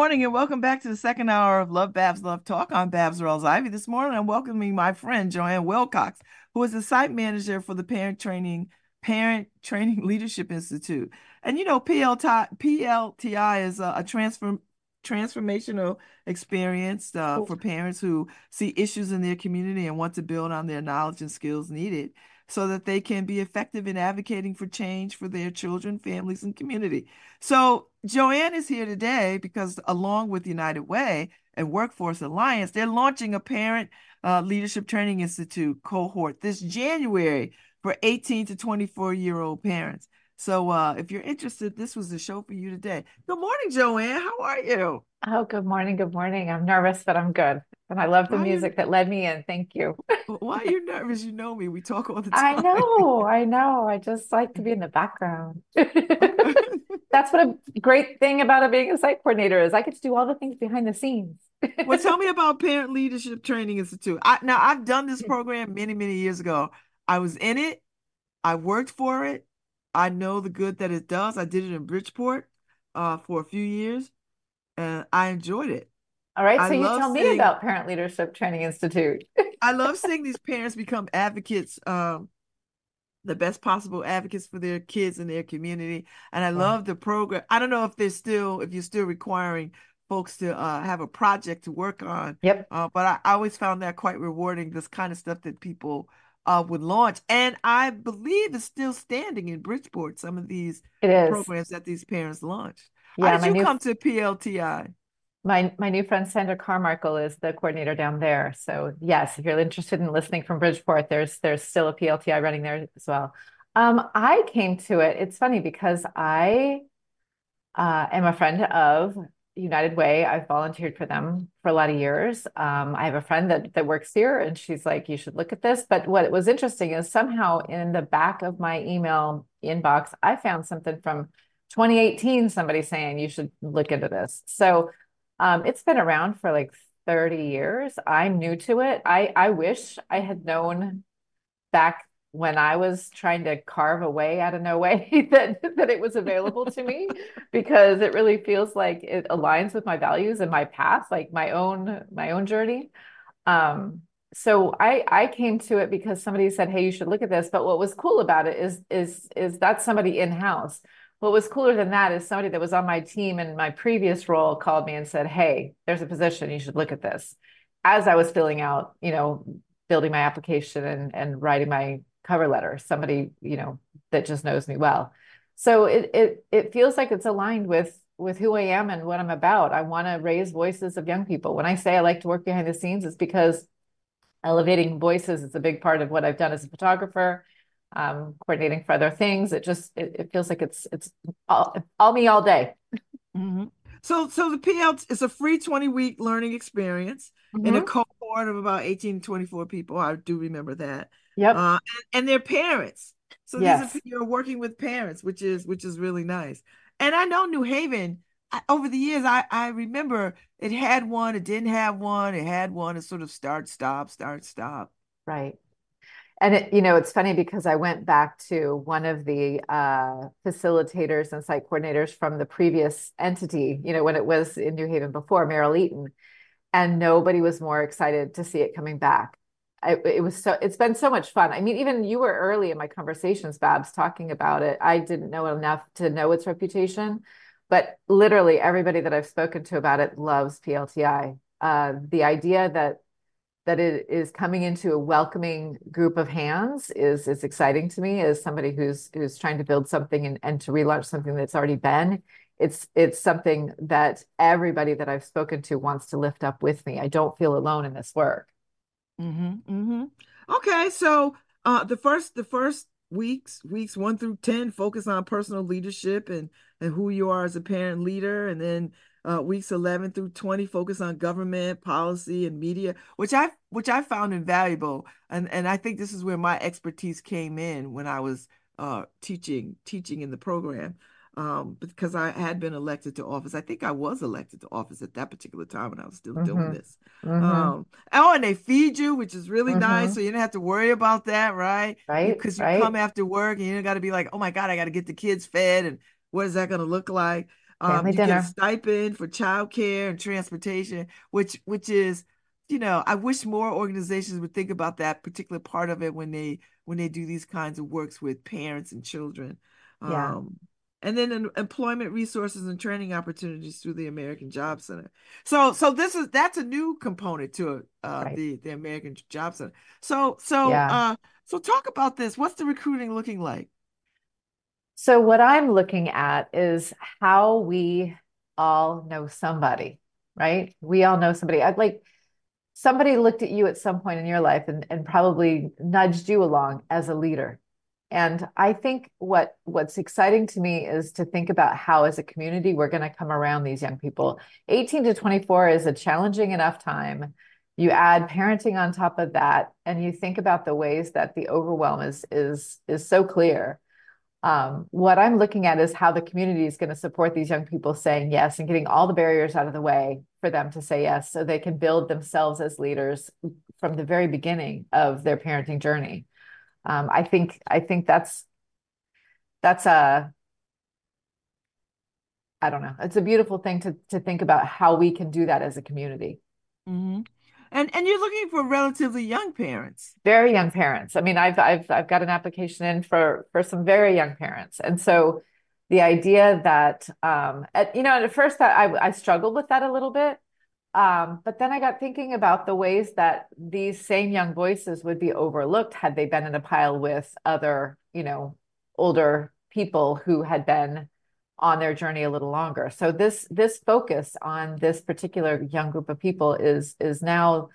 Good morning and welcome back to the second hour of Love Babz Love Talk. I'm Babz Rawls-Ivy. This morning I'm welcoming my friend JoAnne Wilcox, who is the site manager for the Parent Training Parent Training Leadership Institute. And you know, PLTI, PLTI is a, a transfer, transformational experience uh, cool. for parents who see issues in their community and want to build on their knowledge and skills needed so that they can be effective in advocating for change for their children, families, and community. So, JoAnne is here today because, along with United Way and Workforce Alliance, they're launching a Parent uh, Leadership Training Institute cohort this January for 18 to 24 year old parents. So, uh, if you're interested, this was the show for you today. Good morning, JoAnne. How are you? Oh, good morning. Good morning. I'm nervous, but I'm good. And I love the Why music you... that led me in. Thank you. Why are you nervous? You know me. We talk all the time. I know. I know. I just like to be in the background. That's what a great thing about being a site coordinator is. I get to do all the things behind the scenes. well, tell me about Parent Leadership Training Institute. I, now, I've done this program many, many years ago. I was in it. I worked for it. I know the good that it does. I did it in Bridgeport uh, for a few years, and I enjoyed it. All right. So I you tell seeing, me about Parent Leadership Training Institute. I love seeing these parents become advocates, um, the best possible advocates for their kids and their community. And I yeah. love the program. I don't know if they're still, if you're still requiring folks to uh, have a project to work on. Yep. Uh, but I, I always found that quite rewarding, this kind of stuff that people uh, would launch. And I believe it's still standing in Bridgeport, some of these programs that these parents launched. Yeah, How did you new... come to PLTI? My my new friend Sandra Carmichael is the coordinator down there. So yes, if you're interested in listening from Bridgeport, there's there's still a PLTI running there as well. Um, I came to it. It's funny because I uh, am a friend of United Way. I've volunteered for them for a lot of years. Um, I have a friend that that works here, and she's like, "You should look at this." But what was interesting is somehow in the back of my email inbox, I found something from 2018. Somebody saying you should look into this. So um, it's been around for like 30 years. I'm new to it. I, I wish I had known back when I was trying to carve a way out of no way that, that it was available to me because it really feels like it aligns with my values and my path, like my own, my own journey. Um, so I, I came to it because somebody said, Hey, you should look at this. But what was cool about it is, is, is that somebody in-house what was cooler than that is somebody that was on my team in my previous role called me and said, Hey, there's a position, you should look at this. As I was filling out, you know, building my application and, and writing my cover letter, somebody, you know, that just knows me well. So it it it feels like it's aligned with with who I am and what I'm about. I want to raise voices of young people. When I say I like to work behind the scenes, it's because elevating voices is a big part of what I've done as a photographer um, coordinating for other things. It just it, it feels like it's it's all, all me all day. Mm-hmm. So so the PL is a free 20 week learning experience mm-hmm. in a cohort of about 18 to 24 people. I do remember that. Yep. Uh, and, and their parents. So yes. these are, you're working with parents, which is which is really nice. And I know New Haven. I, over the years, I I remember it had one, it didn't have one, it had one, it sort of start stop start stop. Right and it, you know, it's funny because I went back to one of the uh, facilitators and site coordinators from the previous entity, you know, when it was in New Haven before, merrill Eaton, and nobody was more excited to see it coming back. I, it was so, it's been so much fun. I mean, even you were early in my conversations, Babz, talking about it. I didn't know enough to know its reputation, but literally everybody that I've spoken to about it loves PLTI. Uh, the idea that that it is coming into a welcoming group of hands is is exciting to me as somebody who's who's trying to build something and, and to relaunch something that's already been it's it's something that everybody that I've spoken to wants to lift up with me. I don't feel alone in this work. Mm-hmm, mm-hmm. Okay, so uh, the first the first weeks weeks one through ten focus on personal leadership and and who you are as a parent leader, and then uh, weeks 11 through 20 focus on government policy and media which i which i found invaluable and and i think this is where my expertise came in when i was uh, teaching teaching in the program um, because i had been elected to office i think i was elected to office at that particular time when i was still mm-hmm. doing this mm-hmm. um, oh and they feed you which is really mm-hmm. nice so you don't have to worry about that right right because you right. come after work and you got to be like oh my god i got to get the kids fed and what is that going to look like Um, Family you get a stipend for childcare and transportation, which which is, you know, I wish more organizations would think about that particular part of it when they when they do these kinds of works with parents and children. Yeah, Um, and then em- employment resources and training opportunities through the American Job Center. So so this is that's a new component to uh, right. the the American Job Center. So so Yeah. uh so talk about this. What's the recruiting looking like? So what I'm looking at is how we all know somebody, right? We all know somebody. I'd like somebody looked at you at some point in your life and, and probably nudged you along as a leader. And I think what what's exciting to me is to think about how as a community we're going to come around these young people. 18 to 24 is a challenging enough time. You add parenting on top of that, and you think about the ways that the overwhelm is is is so clear um, what I'm looking at is how the community is going to support these young people saying yes and getting all the barriers out of the way for them to say yes so they can build themselves as leaders from the very beginning of their parenting journey. Um, I think I think that's that's a I don't know. It's a beautiful thing to to think about how we can do that as a community. hmm And and you're looking for relatively young parents. very young parents. I mean, I've I've I've got an application in for for some very young parents, and so the idea that um, at, you know, at first I I struggled with that a little bit, um, but then I got thinking about the ways that these same young voices would be overlooked had they been in a pile with other, you know, older people who had been on their journey a little longer. So this this focus on this particular young group of people is is now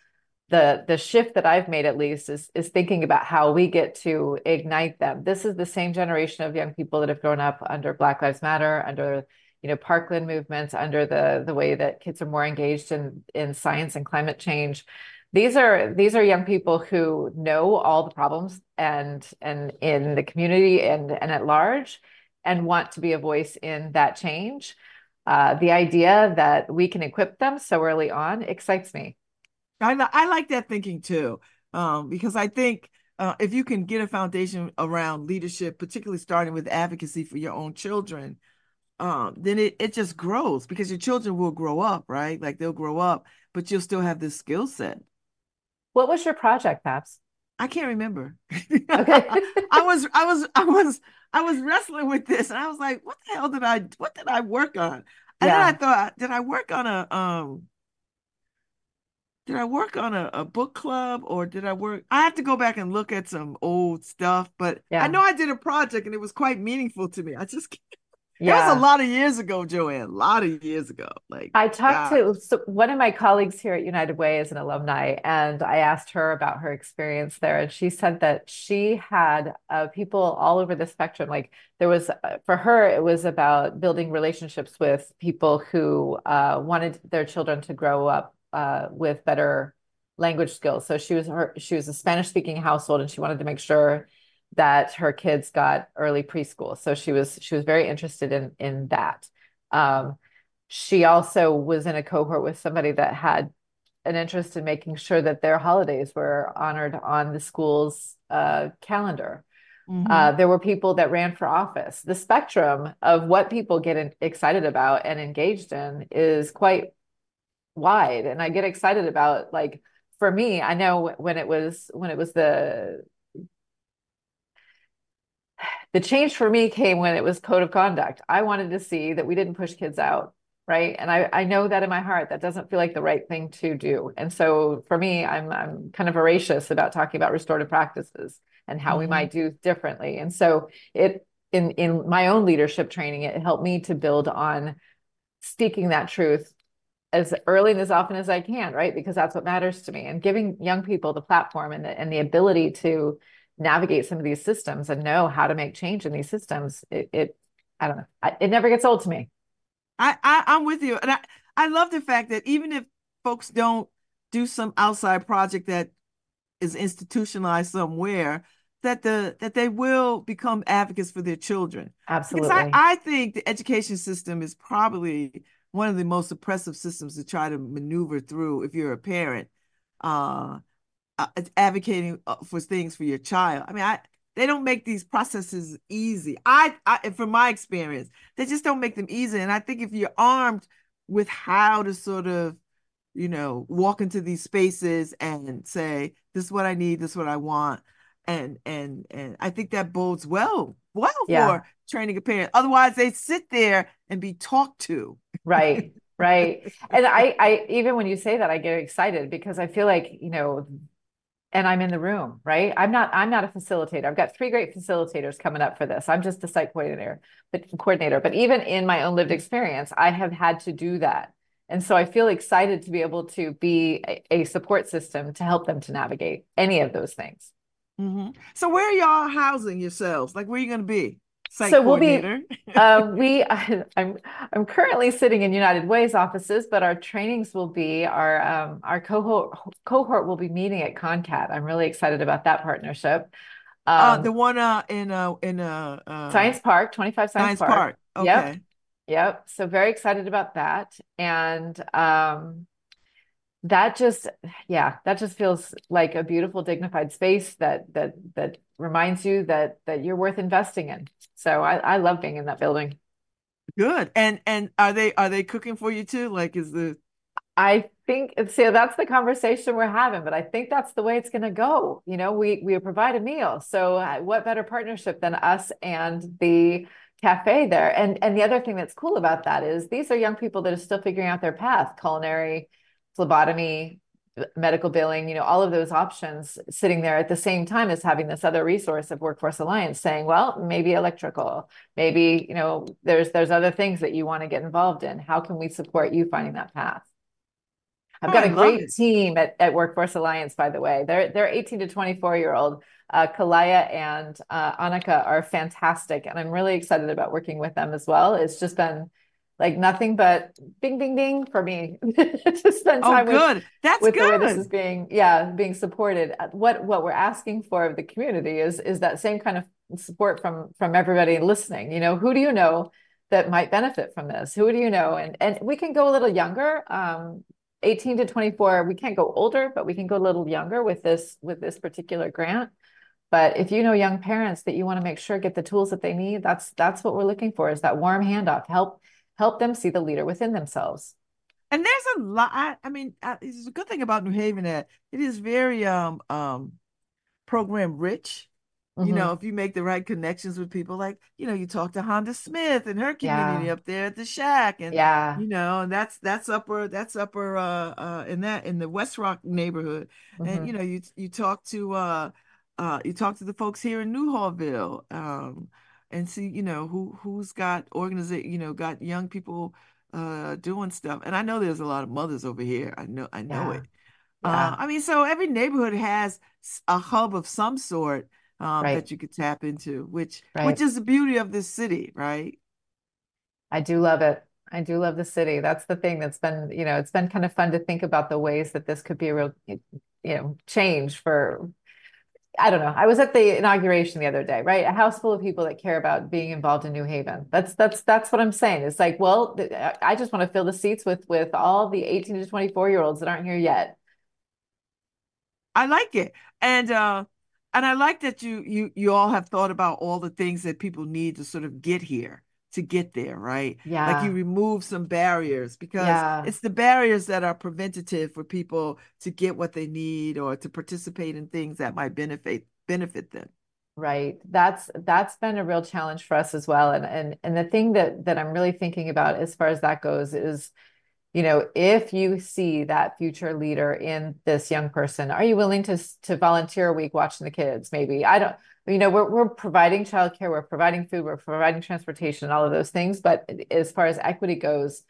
the the shift that I've made at least is is thinking about how we get to ignite them. This is the same generation of young people that have grown up under Black Lives Matter, under you know Parkland movements, under the the way that kids are more engaged in in science and climate change. These are these are young people who know all the problems and and in the community and and at large and want to be a voice in that change. Uh, the idea that we can equip them so early on excites me. I li- I like that thinking too, um, because I think uh, if you can get a foundation around leadership, particularly starting with advocacy for your own children, um, then it, it just grows because your children will grow up, right? Like they'll grow up, but you'll still have this skill set. What was your project, Babz? I can't remember. Okay. I was I was I was I was wrestling with this and I was like, what the hell did I what did I work on? And then I thought, did I work on a um did I work on a, a book club or did I work? I have to go back and look at some old stuff, but I know I did a project and it was quite meaningful to me. I just it was a lot of years ago, JoAnne, a lot of years ago. Like, I talked God. to so one of my colleagues here at United Way is an alumni, and I asked her about her experience there, and she said that she had uh, people all over the spectrum. Like there was, uh, for her, it was about building relationships with people who uh, wanted their children to grow up uh, with better language skills. So she was her, she was a Spanish speaking household, and she wanted to make sure that her kids got early preschool. So she was she was very interested in in that. Um, she also was in a cohort with somebody that had an interest in making sure that their holidays were honored on the school's uh, calendar. Uh, hmm there were people that ran for office. The spectrum of what people get in, excited about and engaged in is quite wide, and I get excited about like for me, I know when it was when it was the the change for me came when it was code of conduct. I wanted to see that we didn't push kids out, right? And I, I know that in my heart that doesn't feel like the right thing to do. And so for me, I'm I'm kind of voracious about talking about restorative practices and how we hmm might do differently. And so it in in my own leadership training, it helped me to build on speaking that truth as early and as often as I can, right? Because that's what matters to me. And giving young people the platform and the, and the ability to navigate some of these systems and know how to make change in these systems, it, it I don't know, it never gets old to me. I, I I'm with you, and I I love the fact that even if folks don't do some outside project that is institutionalized somewhere, that the that they will become advocates for their children. Absolutely, because I. I think the education system is probably one of the most oppressive systems to try to maneuver through if you're a parent, uh, uh advocating uh, for things for your child. I mean, I they don't make these processes easy. I, I from my experience, they just don't make them easy. And I think if you're armed with how to sort of, you know, walk into these spaces and say, this is what I need, this is what I want. And and and I think that bodes well, well yeah. for training a parent. Otherwise, they sit there and be talked to. Right. Right. and I, I even when you say that, I get excited because I feel like, you know, and I'm in the room, right? I'm not I'm not a facilitator. I've got three great facilitators coming up for this. I'm just a site coordinator, but coordinator. But even in my own lived experience, I have had to do that. And so I feel excited to be able to be a, support system to help them to navigate any of those things. Mm-hmm. So where are y'all housing yourselves? Like where are you going to be? So we'll be uh, we I'm I'm currently sitting in United Way's offices, but our trainings will be our um, our cohort cohort will be meeting at ConnCAT. I'm really excited about that partnership. Uh, um, uh, the one uh, in uh, in uh, uh, Science Park, 25 Science, Science Park. Park. Okay. Yep. Yep. So very excited about that. And um, that just yeah that just feels like a beautiful dignified space that that that reminds you that that you're worth investing in so i i love being in that building. Good. And and are they are they cooking for you too? Like is the i think so that's the conversation we're having but i think that's the way it's going to go. You know we we provide a meal. So uh, what better partnership than us and the cafe there? And and the other thing that's cool about that is these are young people that are still figuring out their path. Culinary phlebotomy, medical billing, you know, all of those options sitting there at the same time as having this other resource of Workforce Alliance saying, well, maybe electrical, maybe, you know, there's there's other things that you want to get involved in. How can we support you finding that path? I've oh, got a great it. team at, at Workforce Alliance, by the way. They're they're 18 to 24 year old. Uh, Kalaya and uh, Annika are fantastic, and I'm really excited about working with them as well. It's just been like nothing but bing bing bing for me to spend oh, time oh, good. with, That's with good. the way this is being yeah being supported. Uh, what what we're asking for of the community is is that same kind of support from from everybody listening. You know who do you know that might benefit from this? Who do you know? And and we can go a little younger. Um 18 to 24 we can't go older but we can go a little younger with this with this particular grant. But if you know young parents that you want to make sure get the tools that they need that's that's what we're looking for is that warm handoff help help them see the leader within themselves. And there's a lot. I, I mean, I, it's a good thing about New Haven that it is very um um program rich. Mm-hmm. You know, if you make the right connections with people, like you know, you talk to Honda Smith and her community yeah. up there at the Shack, and yeah, you know, and that's that's upper that's upper uh uh in that in the West Rock neighborhood, mm-hmm. and you know, you you talk to uh uh you talk to the folks here in Newhallville, um and see, you know, who who's got organization, you know, got young people uh doing stuff. And I know there's a lot of mothers over here. I know I know yeah. it. Uh, yeah. Uh, I mean, so every neighborhood has a hub of some sort um, right. that you could tap into, which right. which is the beauty of this city, right? I do love it. I do love the city. That's the thing that's been, you know, it's been kind of fun to think about the ways that this could be a real, you know, change for I don't know. I was at the inauguration the other day, right? A house full of people that care about being involved in New Haven. That's that's that's what I'm saying. It's like, well, I just want to fill the seats with with all the 18 to 24 year olds that aren't here yet. I like it, and uh, and I like that you you you all have thought about all the things that people need to sort of get here to get there, right? Yeah. Like you remove some barriers because yeah. it's the barriers that are preventative for people to get what they need or to participate in things that might benefit benefit them. Right. That's that's been a real challenge for us as well. And and and the thing that that I'm really thinking about as far as that goes is you know if you see that future leader in this young person are you willing to to volunteer a week watching the kids maybe i don't you know we're, we're providing childcare we're providing food we're providing transportation all of those things. But as far as equity goes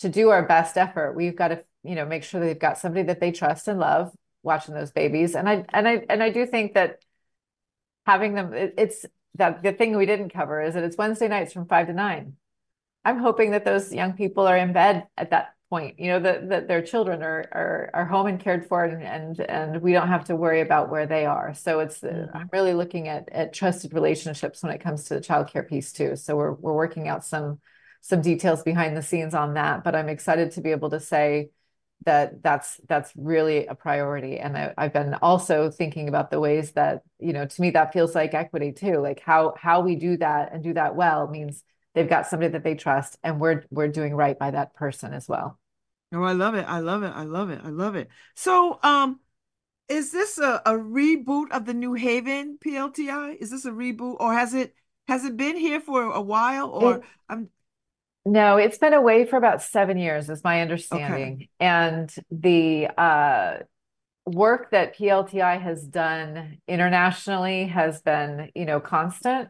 to do our best effort we've got to you know make sure they've got somebody that they trust and love watching those babies. And i and i and i do think that having them it, it's that the thing we didn't cover is that it's wednesday nights from five to nine. I'm hoping that those young people are in bed at that point you know that, that their children are, are are home and cared for and and and we don't have to worry about where they are so it's uh, mm-hmm. i'm really looking at at trusted relationships when it comes to the child care piece too so we're we're working out some some details behind the scenes on that but i'm excited to be able to say that that's that's really a priority. And I, I've been also thinking about the ways that, you know, to me that feels like equity too. Like how how we do that and do that well means they've got somebody that they trust and we're we're doing right by that person as well. Oh, I love it. I love it. I love it. I love it. So, um, is this a, a reboot of the New Haven PLTI? Is this a reboot or has it has it been here for a while or It, I'm no, it's been away for about seven years, is my okay. understanding. And the uh, work that PLTI has done internationally has been, you know, constant.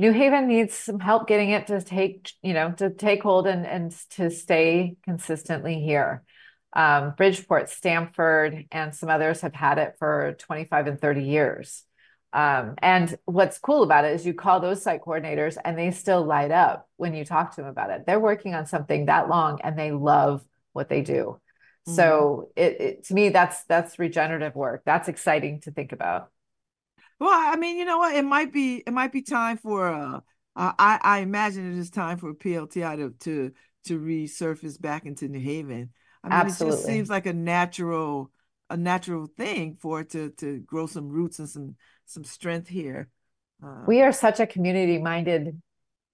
New Haven needs some help getting it to take, you know, to take hold and and to stay consistently here. Um, Bridgeport, Stamford, and some others have had it for 25 and 30 years. Um, and what's cool about it is you call those site coordinators and they still light up when you talk to them about it. They're working on something that long and they love what they do. Mhm. So it, it to me, that's that's regenerative work. That's exciting to think about. Well, I mean, you know what? It might be it might be time for uh, uh I I imagine it is time for PLTI to to to resurface back into New Haven. I mean, it just seems like a natural a natural thing for it to to grow some roots and some some strength here. We Um, are such a community-minded,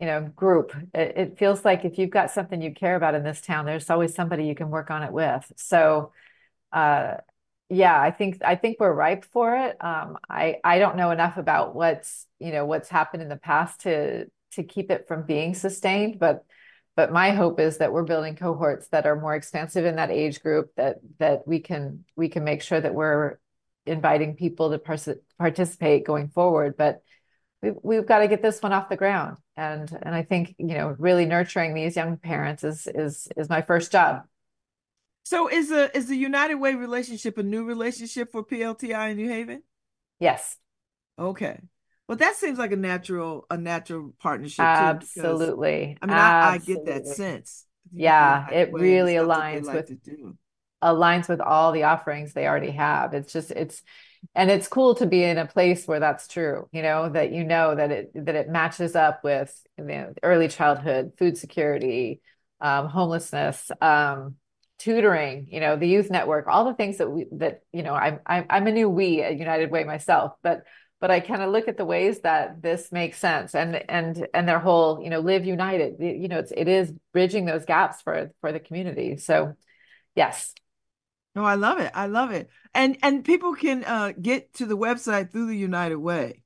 you know, group. It, it feels like if you've got something you care about in this town, there's always somebody you can work on it with. So uh yeah, I think I think we're ripe for it. Um, I I don't know enough about what's, you know, what's happened in the past to to keep it from being sustained, but but my hope is that we're building cohorts that are more expansive in that age group that that we can we can make sure that we're inviting people to pers- participate going forward. But we've we've got to get this one off the ground. And and I think, you know, really nurturing these young parents is is is my first job. So is the is the United Way relationship a new relationship for PLTI in New Haven? Yes, Okay. Well, that seems like a natural a natural partnership too, because absolutely. I mean, I I get that sense Yeah, it Way and the really aligns like with to do. aligns with all the offerings they already have. It's just it's and it's cool to be in a place where that's true, you know, that you know that it that it matches up with you know, early childhood, food security, um, homelessness, um, tutoring, you know, the youth network, all the things that we that, you know, I'm I'm I'm a new we at United Way myself, but but I kind of look at the ways that this makes sense and and and their whole, you know, live united. You know, it's it is bridging those gaps for for the community. So yes. No, I love it. I love it. And and people can uh get to the website through the United Way.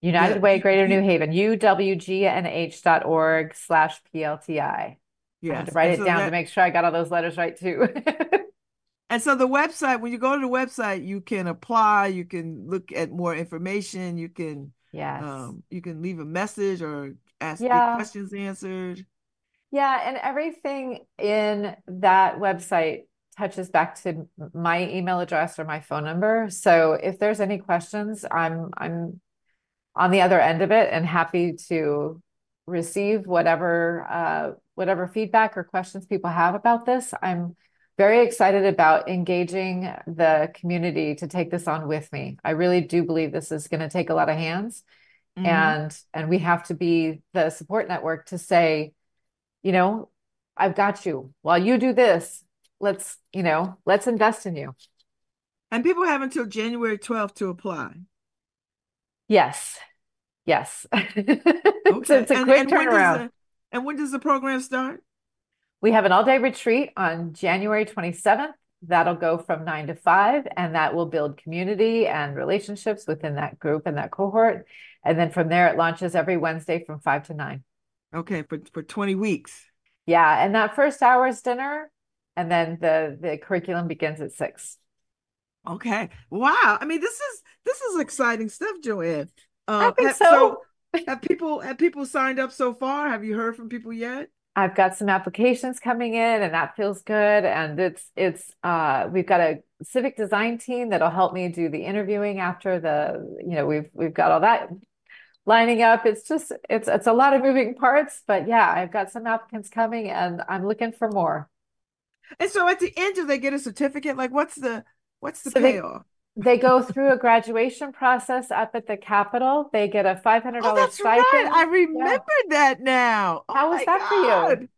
United The Way, Greater New Haven, uwgnh dot org slash PLTI. I had to write And it so down to make sure I got all those letters right too. and so the website, when you go to the website, you can apply, you can look at more information, you can Yes. um you can leave a message or ask Yeah. questions answered. Yeah. And everything in that website touches back to my email address or my phone number. So if there's any questions, I'm I'm on the other end of it and happy to receive whatever uh, whatever feedback or questions people have about this. I'm very excited about engaging the community to take this on with me. I really do believe this is going to take a lot of hands hmm and and we have to be the support network to say, you know, I've got you. While you do this, let's, you know, let's invest in you. And people have until January 12th to apply. Yes. Yes. It's Okay. it's a And quick and turnaround. And when does the program start? We have an all-day retreat on January 27th. That'll go from nine to five, and that will build community and relationships within that group and that cohort. And then from there, it launches every Wednesday from five to nine. Okay, for for 20 weeks. Yeah, and that first hour is dinner, and then the the curriculum begins at six. Okay. Wow. I mean, this is this is exciting stuff, JoAnne. I Uh, think so. so have people have people signed up so far? Have you heard from people yet? I've got some applications coming in and that feels good. And it's it's uh we've got a civic design team that'll help me do the interviewing after the, you know, we've we've got all that lining up. It's just it's it's a lot of moving parts, but yeah, I've got some applicants coming and I'm looking for more. And so at the end, do they get a certificate? Like, what's the what's the payoff? They go through a graduation process up at the Capitol. They get a Oh, $500 oh, that's right. I stipend. Yeah. remember that now. Oh How was that for you?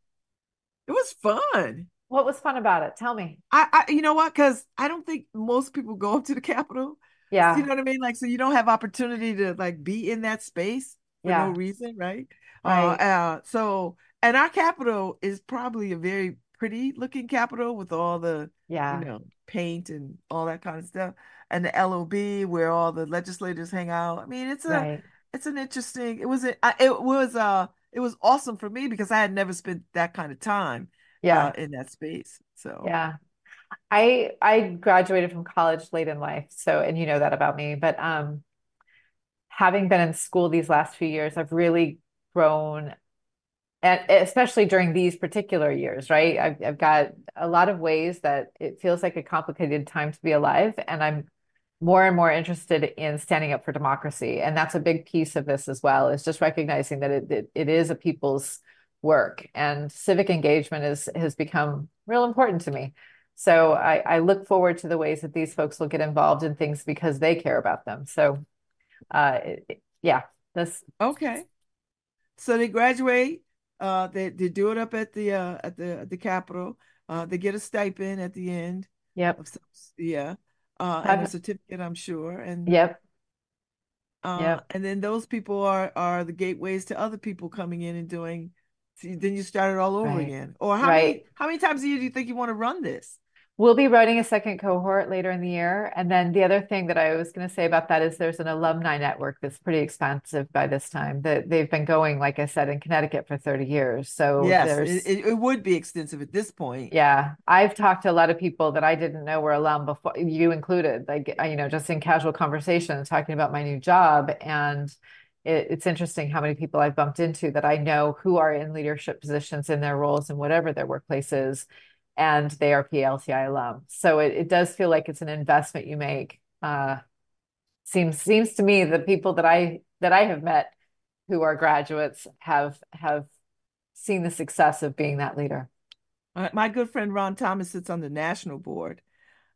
It was fun. What was fun about it? Tell me. I, I you know what? Because I don't think most people go up to the Capitol. Yeah. You know what I mean? Like, so you don't have opportunity to like be in that space for no reason, right? Uh, Right. uh, so, and our Capitol is probably a very pretty looking Capitol with all the, yeah. you know, paint and all that kind of stuff, and the LOB where all the legislators hang out. I mean, it's a, Right. it's an interesting. It was a, I- it was uh, it was awesome for me because I had never spent that kind of time uh Yeah. in that space. So. Yeah. I I graduated from college late in life, so and you know that about me, but um having been in school these last few years, I've really grown and especially during these particular years, right? I've I've got a lot of ways that it feels like a complicated time to be alive, and I'm more and more interested in standing up for democracy. And that's a big piece of this as well, is just recognizing that it it, it is a people's work and civic engagement is has become real important to me. So I, I look forward to the ways that these folks will get involved in things because they care about them. So uh, it, yeah, this Okay. So they graduate. Uh, they they do it up at the uh at the at the Capitol. Uh, they get a stipend at the end yep, of yeah. Uh, and a certificate, I'm sure. And yep, uh, yep, and then those people are are the gateways to other people coming in and doing. See, then you start it all over right, again. Or how right. many how many times a year do you think you want to run this? We'll be running a second cohort later in the year. And then the other thing that I was going to say about that is there's an alumni network that's pretty expansive by this time. That they've been going, like I said, in Connecticut for 30 years. So Yes, it, there's it, it would be extensive at this point. Yeah, I've talked to a lot of people that I didn't know were alum before, you included, like, you know, just in casual conversations, talking about my new job. And it, it's interesting how many people I've bumped into that I know who are in leadership positions in their roles and whatever their workplace is, and they are PLTI alum. So it, it does feel like it's an investment you make. Uh, seems seems to me the people that I that I have met who are graduates have have seen the success of being that leader. My, my good friend Ron Thomas sits on the national board,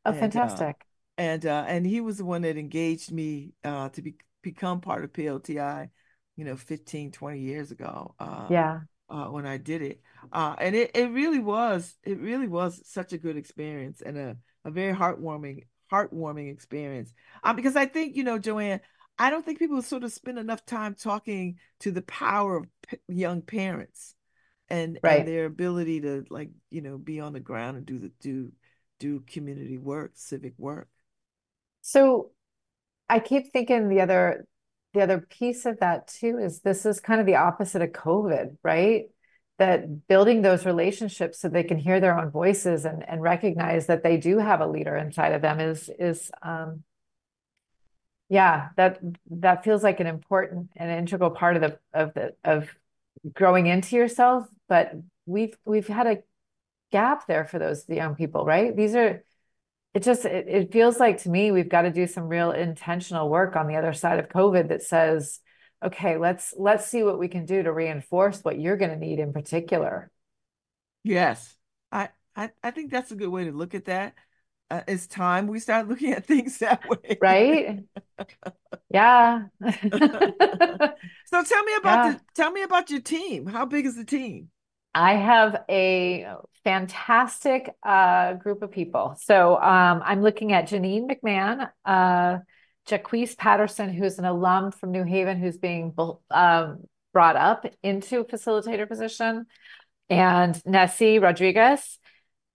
Oh, and uh, fantastic. and uh, and he was the one that engaged me uh, to be, become part of PLTI, you know, 15, 20 years ago uh, Yeah. Uh, when I did it. Uh, and it, it really was, it really was such a good experience and a, a very heartwarming, heartwarming experience. Um, because I think, you know, JoAnne, I don't think people sort of spend enough time talking to the power of p young parents and and their ability to like, you know, be on the ground and do the do do community work, civic work. So I keep thinking the other the other piece of that too is this is kind of the opposite of COVID, right? That building those relationships so they can hear their own voices and and recognize that they do have a leader inside of them is is um yeah, that that feels like an important and integral part of the of the of growing into yourself. But we've we've had a gap there for those young people, right? These are it just it, it feels like to me we've got to do some real intentional work on the other side of COVID that says, okay, let's let's see what we can do to reinforce what you're going to need in particular. Yes. I, I I think that's a good way to look at that. Uh, it's time we start looking at things that way. Right? Yeah. So tell me about Yeah. the tell me about your team. How big is the team? I have a fantastic uh, group of people. So um, I'm looking at Janine McMahon, uh, Jaquise Patterson, who's an alum from New Haven, who's being um, brought up into a facilitator position, and Nessie Rodriguez.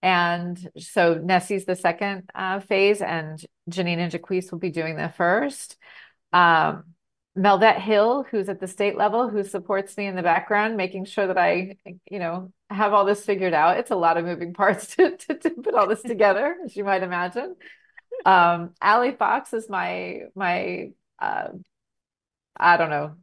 And so Nessie's the second uh, phase, and Janine and Jaquise will be doing the first. Um, Melvette Hill, who's at the state level, who supports me in the background, making sure that I, you know, have all this figured out. It's a lot of moving parts to, to, to put all this together, as you might imagine. Um, Allie Fox is my my uh, I don't know,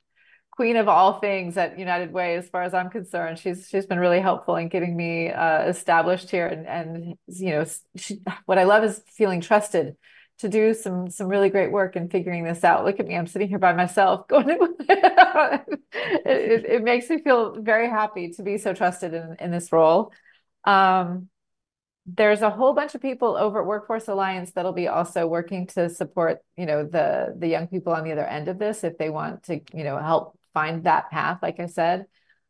queen of all things at United Way, as far as I'm concerned. She's she's been really helpful in getting me uh, established here, and and you know, she, what I love is feeling trusted to do some some really great work in figuring this out. Look at me, I'm sitting here by myself going it, it, it makes me feel very happy to be so trusted in, in this role. Um, there's a whole bunch of people over at Workforce Alliance that'll be also working to support, you know, the the young people on the other end of this if they want to, you know, help find that path, like I said.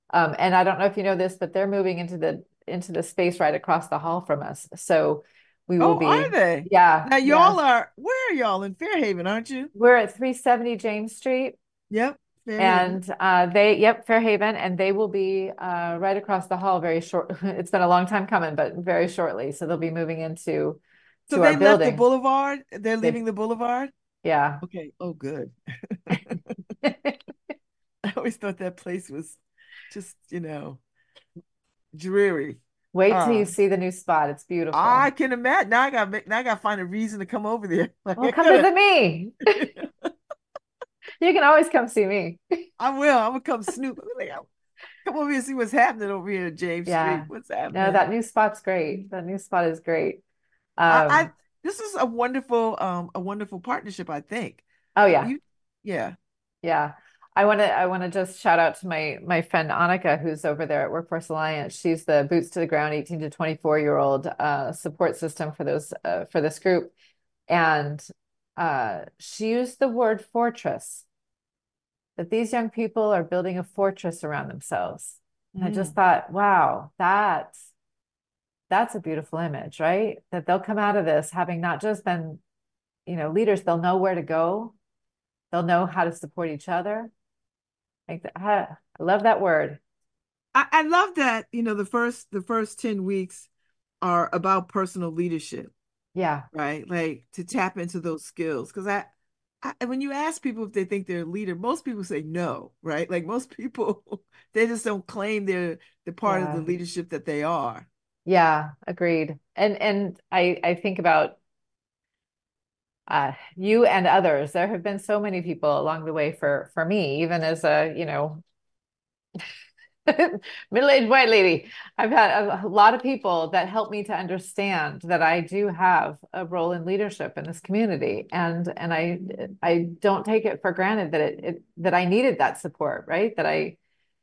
Um, and I don't know if you know this, but they're moving into the into the space right across the hall from us. So we will Oh, be, are they? yeah, Now y'all are where are y'all in Fairhaven, aren't you? We're at 370 James Street. Yep. Fairhaven. And uh, they, yep, Fairhaven, and they will be uh, right across the hall very short. It's been a long time coming, but very shortly. So they'll be moving into so they left the boulevard. They're They- leaving the boulevard. Yeah. Okay. Oh, good. I always thought that place was just, you know, dreary. Wait till you Uh, see the new spot. It's beautiful. I can imagine. Now I got now I got to find a reason to come over there. Like, Well, come visit me. You can always come see me. I will. I'm gonna come snoop. Like, come over here and see what's happening over here at James Yeah. Street. What's happening? No, that new spot's great. That new spot is great. I, I Um, this is a wonderful um a wonderful partnership, I think. oh yeah. You yeah. Yeah. I want to I want to just shout out to my my friend Annika who's over there at Workforce Alliance. She's the boots to the ground 18 to 24 year old uh, support system for those uh, for this group. And uh, she used the word fortress. That these young people are building a fortress around themselves. And I just Mm. thought, wow, that's that's a beautiful image, right? That they'll come out of this having not just been, you know, leaders, they'll know where to go. They'll know how to support each other. Like that, ah, I love that word. I, I love that, you know, the first the first 10 weeks are about personal leadership, Yeah. right? Like to tap into those skills. Because I, I when you ask people if they think they're a leader, most people say no, right? Like most people, they just don't claim they're the part of the leadership that they are. Yeah, agreed. And and I I think about uh you and others. There have been so many people along the way for for me, even as a, you know, middle-aged white lady. I've had a, lot of people that help me to understand that I do have a role in leadership in this community. And and I I don't take it for granted that it, it that I needed that support, right? That I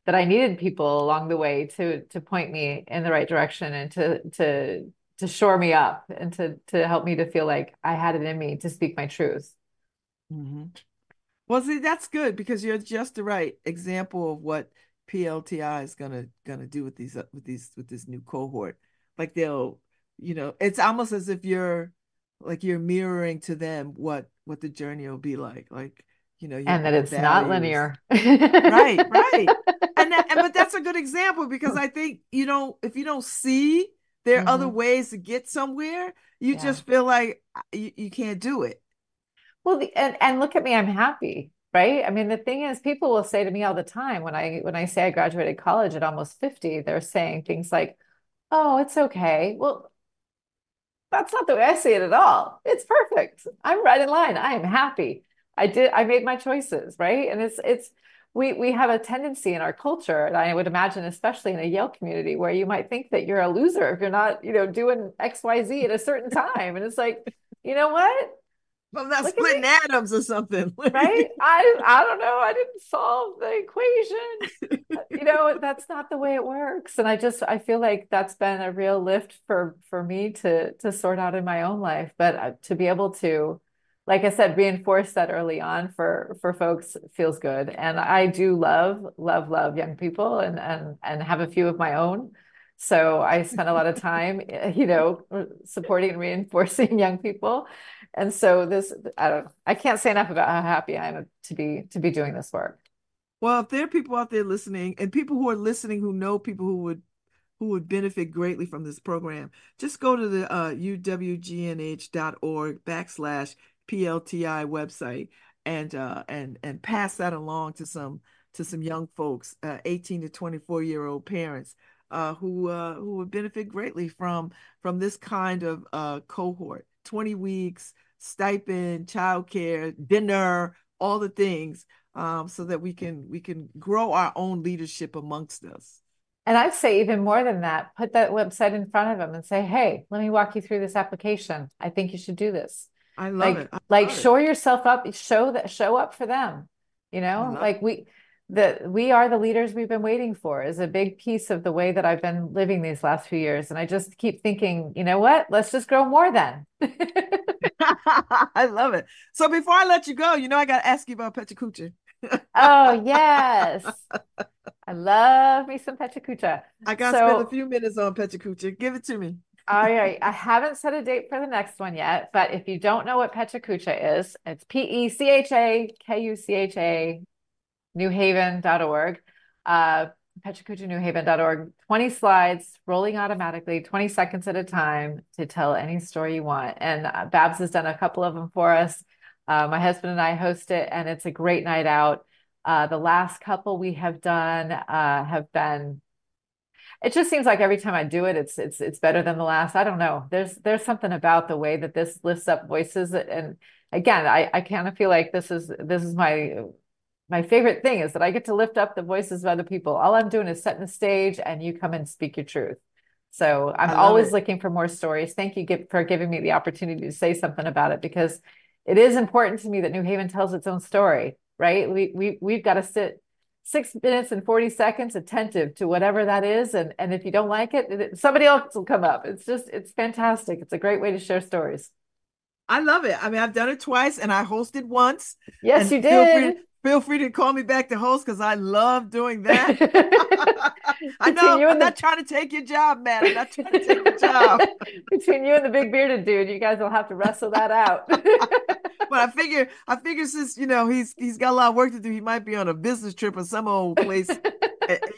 that I needed people along the way to to point me in the right direction and to to to shore me up and to to help me to feel like I had it in me to speak my truth. hmm Well, see, that's good because you're just the right example of what PLTI is gonna gonna do with these uh, with these with this new cohort. Like they'll, you know, it's almost as if you're like you're mirroring to them what what the journey will be like. Like, you know, And that it's not linear. Right, right. And that, and but that's a good example because I think, you know, if you don't see there are other Mhm. ways to get somewhere, you Yeah. just feel like uh, you, you can't do it. Well, the, and and look at me, I'm happy, right? I mean, the thing is, people will say to me all the time when I when I say I graduated college at almost 50, they're saying things like, "Oh, it's okay." Well, that's not the way I see it at all. It's perfect. I'm right in line. I am happy. I did, I made my choices, right? And it's it's we we have a tendency in our culture, and I would imagine, especially in a Yale community, where you might think that you're a loser if you're not, you know, doing XYZ at a certain time. And it's like, you know what? I'm not Look splitting atoms or something. right? I I don't know. I didn't solve the equation. You know, that's not the way it works. And I just I feel like that's been a real lift for for me to to sort out in my own life. But uh, to be able to, like I said, reinforce that early on for for folks feels good. And I do love love love young people and and and have a few of my own. So I spend a lot of time, you know, supporting and reinforcing young people. And so this, I don't, I can't say enough about how happy I am to be to be doing this work. Well, if there are people out there listening and people who are listening who know people who would who would benefit greatly from this program, just go to the uh, uwgnh.org backslash PLTI website and uh, and and pass that along to some to some young folks, uh, 18 to 24 year old parents uh, who uh, who would benefit greatly from from this kind of uh, cohort. 20 weeks, stipend, childcare, dinner, all the things um, so that we can we can grow our own leadership amongst us. And I'd say even more than that, put that website in front of them and say, "Hey, let me walk you through this application. I think you should do this." I love Like, it. I like love it. shore yourself up, show that, show up for them. You know, like we, the we are the leaders we've been waiting for is a big piece of the way that I've been living these last few years. And I just keep thinking, you know what? Let's just grow more then. I love it. So before I let you go, you know I got to ask you about Pecha Kucha. Oh, yes. I love me some PechaKucha. I got to so, spend a few minutes on PechaKucha. Give it to me. All right. I haven't set a date for the next one yet, but if you don't know what PechaKucha is, it's P E C H A K U C H A, newhaven.org. Uh, PechaKuchaNewHaven.org. 20 slides rolling automatically, 20 seconds at a time to tell any story you want. And uh, Babz has done a couple of them for us. Uh, my husband and I host it, and it's a great night out. Uh, the last couple we have done uh, have been. It just seems like every time I do it, it's it's it's better than the last. I don't know. There's there's something about the way that this lifts up voices, and again, I I kind of feel like this is this is my my favorite thing is that I get to lift up the voices of other people. All I'm doing is setting the stage, and you come and speak your truth. So I'm always it. looking for more stories. Thank you for giving me the opportunity to say something about it because it is important to me that New Haven tells its own story right? We we we've got to sit six minutes and 40 seconds attentive to whatever that is. And, and if you don't like it, somebody else will come up. It's just, it's fantastic. It's a great way to share stories. I love it. I mean, I've done it twice and I hosted once. Yes, you did feel free to call me back to host because I love doing that. I know I'm the... not trying to take your job, man. I'm not trying to take your job. Between you and the big bearded dude, you guys will have to wrestle that out. but I figure, I figure since you know he's he's got a lot of work to do, he might be on a business trip or some old place.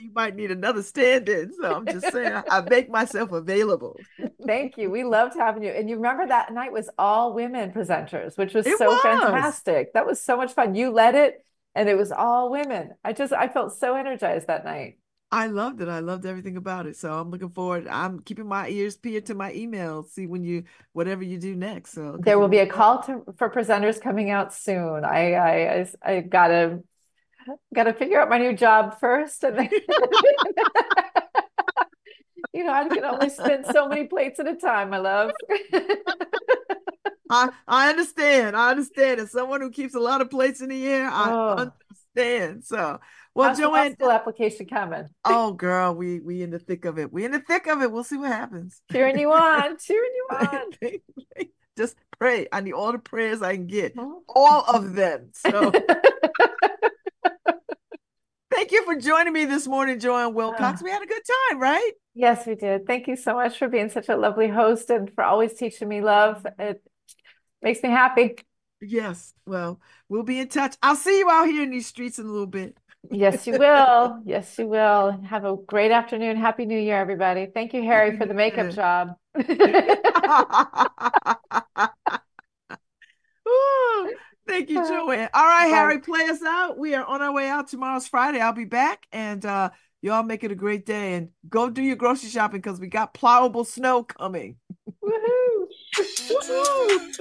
you might need another stand-in. So I'm just saying, I, I make myself available. Thank you. We loved having you. And you remember that night was all women presenters, which was it so was. fantastic. That was so much fun. You led it and it was all women. I just I felt so energized that night. I loved it. I loved everything about it. So I'm looking forward. I'm keeping my ears peeled to my email. See when you whatever you do next. So there will be a call to for presenters coming out soon. I I I, I gotta gotta figure out my new job first, and then you know I can only spin so many plates at a time. My love. I I understand. I understand. As someone who keeps a lot of plates in the air, I oh. understand. So, well, How's JoAnne, the application coming? Oh, girl, we we in the thick of it. We in the thick of it. We'll see what happens. Cheering you on. Cheering you on. Just pray. I need all the prayers I can get. Oh. All of them. So. Thank you for joining me this morning, JoAnne Wilcox. Ah. We had a good time, right? Yes, we did. Thank you so much for being such a lovely host and for always teaching me love. It makes me happy. Yes. Well, we'll be in touch. I'll see you out here in these streets in a little bit. yes, you will. Yes, you will. Have a great afternoon. Happy New Year, everybody. Thank you, Harry, for the makeup job. Ooh, thank you, JoAnne. All right, Bye. Harry, play us out. We are on our way out. Tomorrow's Friday. I'll be back. And uh, y'all make it a great day and go do your grocery shopping because we got plowable snow coming. Woohoo! Woohoo!